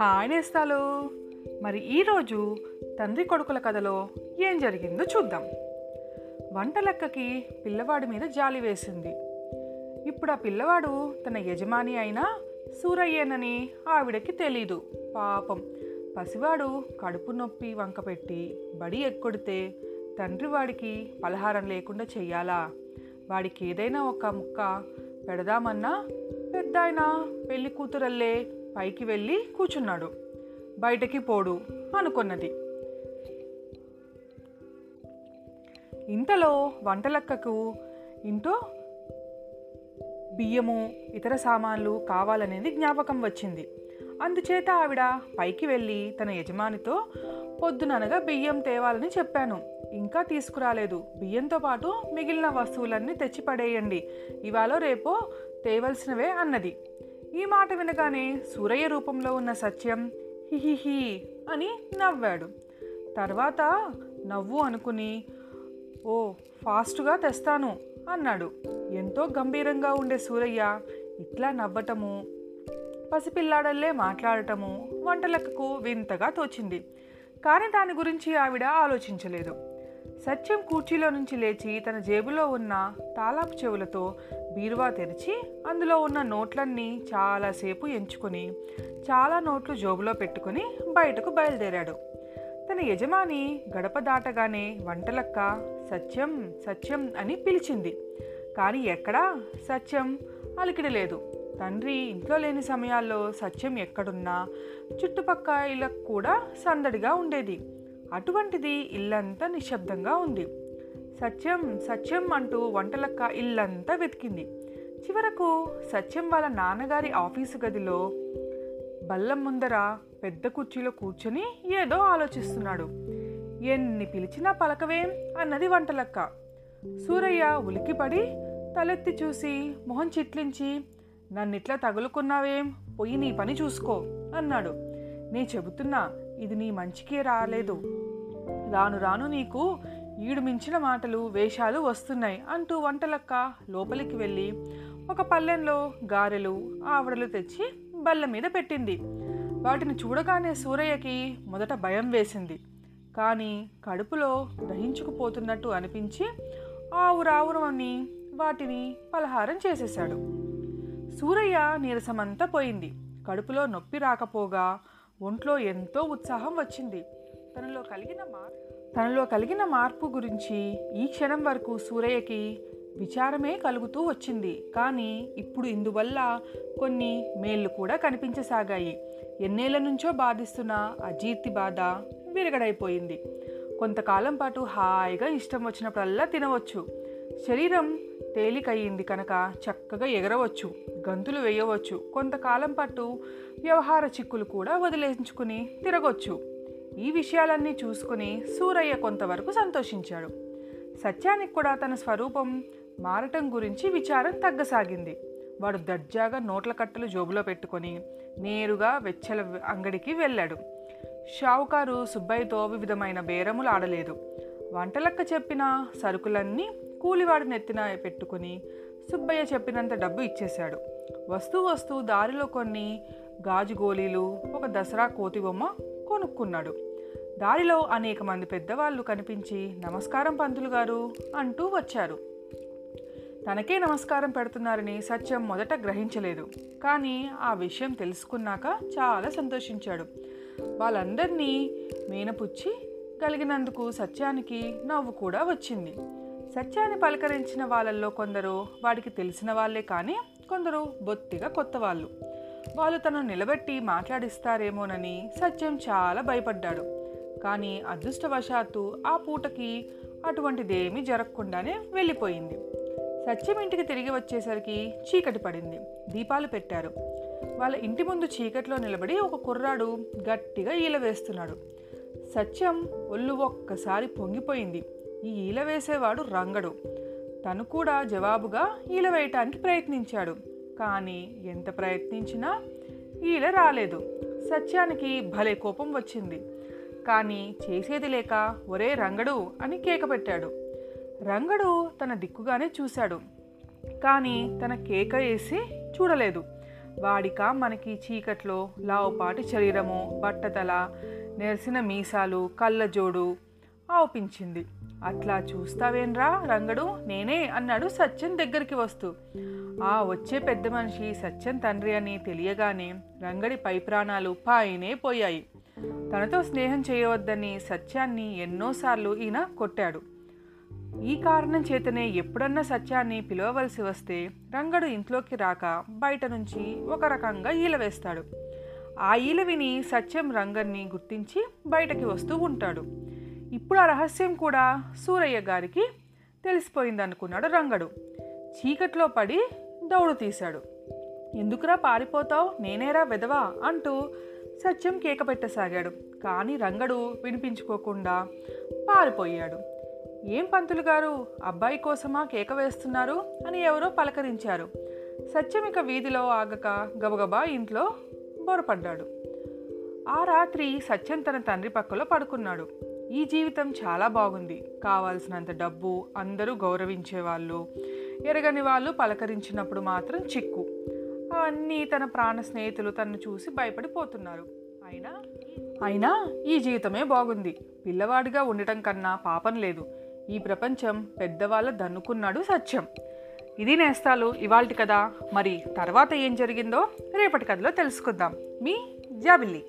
Hi నేస్తాలు. మరి ఈరోజు తండ్రి కొడుకుల కథలో ఏం జరిగిందో చూద్దాం. వంట లెక్కకి పిల్లవాడి మీద జాలి వేసింది. ఇప్పుడు ఆ పిల్లవాడు తన యజమాని అయినా సూరయ్యేనని ఆవిడకి తెలీదు. పాపం పసివాడు కడుపు నొప్పి వంకపెట్టి బడి ఎక్కొడితే తండ్రి వాడికి పలహారం లేకుండా చెయ్యాలా? వాడికి ఏదైనా ఒక ముక్క పెడదామన్నా పెద్ద ఆయన పెళ్ళి కూతురల్లే పైకి వెళ్ళి కూర్చున్నాడు. బయటకి పోడు అనుకున్నది. ఇంతలో వంటలక్కకు ఇంటో బియ్యము ఇతర సామాన్లు కావాలనేది జ్ఞాపకం వచ్చింది. అందుచేత ఆవిడ పైకి వెళ్ళి తన యజమానితో పొద్దుననగా బియ్యం తేవాలని చెప్పాను. ఇంకా తీసుకురాలేదు. బియ్యంతో పాటు మిగిలిన వస్తువులన్నీ తెచ్చి పడేయండి ఇవాళ రేపో తేవలసినవే అన్నది. ఈ మాట వినగానే సూరయ్య రూపంలో ఉన్న సత్యం హిహిహి అని నవ్వాడు. తర్వాత నవ్వు అనుకుని ఓ ఫాస్ట్గా తెస్తాను అన్నాడు. ఎంతో గంభీరంగా ఉండే సూరయ్య ఇట్లా నవ్వటము పసిపిల్లాడల్లే మాట్లాడటము వంటలకు వింతగా తోచింది. కానీ దాని గురించి ఆవిడ ఆలోచించలేదు. సత్యం కూర్చీలో నుంచి లేచి తన జేబులో ఉన్న తాలాపు చెవులతో బీరువా తెరిచి అందులో ఉన్న నోట్లన్నీ చాలాసేపు ఎంచుకొని చాలా నోట్లు జోబులో పెట్టుకొని బయటకు బయలుదేరాడు. తన యజమాని గడప దాటగానే వంటలక్క సత్యం సత్యం అని పిలిచింది. కానీ ఎక్కడా సత్యం అలికిడి లేదు. తండ్రి ఇంట్లో లేని సమయాల్లో సత్యం ఎక్కడున్నా చుట్టుపక్కలకు కూడా సందడిగా ఉండేది. అటువంటిది ఇల్లంతా నిశ్శబ్దంగా ఉంది. సత్యం సత్యం అంటూ వంటలక్క ఇల్లంతా వెతికింది. చివరకు సత్యం వాళ్ళ నాన్నగారి ఆఫీసు గదిలో బల్లం ముందర పెద్ద కుర్చీలో కూర్చొని ఏదో ఆలోచిస్తున్నాడు. ఎన్ని పిలిచినా పలకవేం అన్నది వంటలక్క. సూరయ్య ఉలికిపడి తలెత్తి చూసి మొహం చిట్లించి నన్నిట్లా తగులుకున్నావేం? పోయి నీ పని చూసుకో అన్నాడు. నే చెబుతున్నా ఇది నీ మంచికే రాలేదు. రాను రాను నీకు ఈడు మించిన మాటలు వేషాలు వస్తున్నాయి అంటూ వంటలక్క లోపలికి వెళ్ళి ఒక పల్లెంలో గారెలు ఆవడలు తెచ్చి బల్ల మీద పెట్టింది. వాటిని చూడగానే సూరయ్యకి మొదట భయం వేసింది. కానీ కడుపులో దహించుకుపోతున్నట్టు అనిపించి ఆవురావురమని వాటిని పలహారం చేసేశాడు. సూరయ్య నీరసమంతా పోయింది. కడుపులో నొప్పి రాకపోగా ఒంట్లో ఎంతో ఉత్సాహం వచ్చింది. తనలో కలిగిన మార్పు తనలో కలిగిన మార్పు గురించి ఈ క్షణం వరకు సూరయ్యకి విచారమే కలుగుతూ వచ్చింది. కానీ ఇప్పుడు ఇందువల్ల కొన్ని మేళ్ళు కూడా కనిపించసాగాయి. ఎన్నేళ్ళ నుంచో బాధిస్తున్న అజీర్తి బాధ విరగడైపోయింది. కొంతకాలం పాటు హాయిగా ఇష్టం వచ్చినప్పుడల్లా తినవచ్చు. శరీరం తేలికయ్యింది కనుక చక్కగా ఎగరవచ్చు గంతులు వేయవచ్చు. కొంతకాలం పాటు వ్యవహార చిక్కులు కూడా వదిలేంచుకుని తిరగొచ్చు. ఈ విషయాలన్నీ చూసుకుని సూరయ్య కొంతవరకు సంతోషించాడు. సత్యానికి కూడా తన స్వరూపం మారటం గురించి విచారం తగ్గసాగింది. వాడు దర్జాగా నోట్ల కట్టలు జోబులో పెట్టుకొని నేరుగా వెచ్చల అంగడికి వెళ్ళాడు. షావుకారు సుబ్బయ్యతో వివిధమైన బేరములు ఆడలేదు. వంటలక్క చెప్పిన సరుకులన్నీ కూలివాడి నెత్తిన పెట్టుకుని సుబ్బయ్య చెప్పినంత డబ్బు ఇచ్చేశాడు. వస్తూ వస్తూ దారిలో కొన్ని గాజు గోళీలు ఒక దసరా కోతి బొమ్మ కొనుక్కున్నాడు దారిలో అనేక మంది పెద్దవాళ్ళు కనిపించి నమస్కారం పంతులు గారు అంటూ వచ్చారు. తనకే నమస్కారం పెడుతున్నారని సత్యం మొదట గ్రహించలేదు. కానీ ఆ విషయం తెలుసుకున్నాక చాలా సంతోషించాడు. వాళ్ళందరినీ మేనపుచ్చి కలిగినందుకు సత్యానికి నవ్వు కూడా వచ్చింది. సత్యాన్ని పలకరించిన వాళ్ళల్లో కొందరు వాడికి తెలిసిన వాళ్ళే కానీ కొందరు బొత్తిగా కొత్త వాళ్ళు వాళ్ళు తనను నిలబెట్టి మాట్లాడిస్తారేమోనని సత్యం చాలా భయపడ్డాడు. కానీ అదృష్టవశాత్తు ఆ పూటకి అటువంటిదేమీ జరగకుండానే వెళ్ళిపోయింది. సత్యం ఇంటికి తిరిగి వచ్చేసరికి చీకటి పడింది. దీపాలు పెట్టారు. వాళ్ళ ఇంటి ముందు చీకట్లో నిలబడి ఒక కుర్రాడు గట్టిగా ఈల వేస్తున్నాడు. సత్యం ఒళ్ళు ఒక్కసారి పొంగిపోయింది. ఈ ఈల వేసేవాడు రంగడు. తను కూడా జవాబుగా ఈల వేయటానికి ప్రయత్నించాడు. కానీ ఎంత ప్రయత్నించినా ఈల రాలేదు. సత్యానికి భలే కోపం వచ్చింది. కానీ చేసేది లేక ఒరే రంగడు అని కేక పెట్టాడు. రంగడు తన దిక్కుగానే చూశాడు. కానీ తన కేక వేసి చూడలేదు. వాడిక మనకి చీకట్లో లావుపాటి శరీరము బట్టతల నెరిసిన మీసాలు కళ్ళజోడు ఆవుపించింది. అట్లా చూస్తావేంరా రంగడు నేనే అన్నాడు సత్యం దగ్గరికి వస్తూ. ఆ వచ్చే పెద్ద మనిషి సత్యం తండ్రి అని తెలియగానే రంగడి పై ప్రాణాలు పాయనే పోయాయి. తనతో స్నేహం చేయవద్దని సత్యాన్ని ఎన్నోసార్లు ఈయన కొట్టాడు. ఈ కారణం చేతనే ఎప్పుడన్నా సత్యాన్ని పిలవవలసి వస్తే రంగడు ఇంట్లోకి రాక బయట నుంచి ఒక రకంగా ఈల వేస్తాడు. ఆ ఈల విని సత్యం రంగన్ని గుర్తించి బయటకి వస్తూ ఉంటాడు. ఇప్పుడు ఆ రహస్యం కూడా సూరయ్య గారికి తెలిసిపోయిందనుకున్నాడు రంగడు. చీకట్లో పడి దౌడు తీశాడు. ఎందుకురా పారిపోతావు? నేనేరా వెదవా అంటూ సత్యం కేక పెట్టసాగాడు కానీ రంగడు వినిపించుకోకుండా పారిపోయాడు. ఏం పంతులు గారు? అబ్బాయి కోసమా కేక వేస్తున్నారు? అని ఎవరో పలకరించారు. సత్యం ఇక వీధిలో ఆగక గబగబా ఇంట్లో బొరపడ్డాడు. ఆ రాత్రి సత్యం తన తండ్రి పక్కలో పడుకున్నాడు. ఈ జీవితం చాలా బాగుంది. కావాల్సినంత డబ్బు అందరూ గౌరవించేవాళ్ళు. ఎరగని వాళ్ళు పలకరించినప్పుడు మాత్రం చిక్కు. అవన్నీ తన ప్రాణ స్నేహితులు తనను చూసి భయపడిపోతున్నారు. అయినా అయినా ఈ జీవితమే బాగుంది. పిల్లవాడిగా ఉండటం కన్నా పాపం లేదు. ఈ ప్రపంచం పెద్దవాళ్ళ దన్నుకున్నాడు సత్యం. ఇది నేస్తాలు ఇవాల్టి కదా మరి తర్వాత ఏం జరిగిందో రేపటి కథలో తెలుసుకుందాం. మీ జాబిల్లి.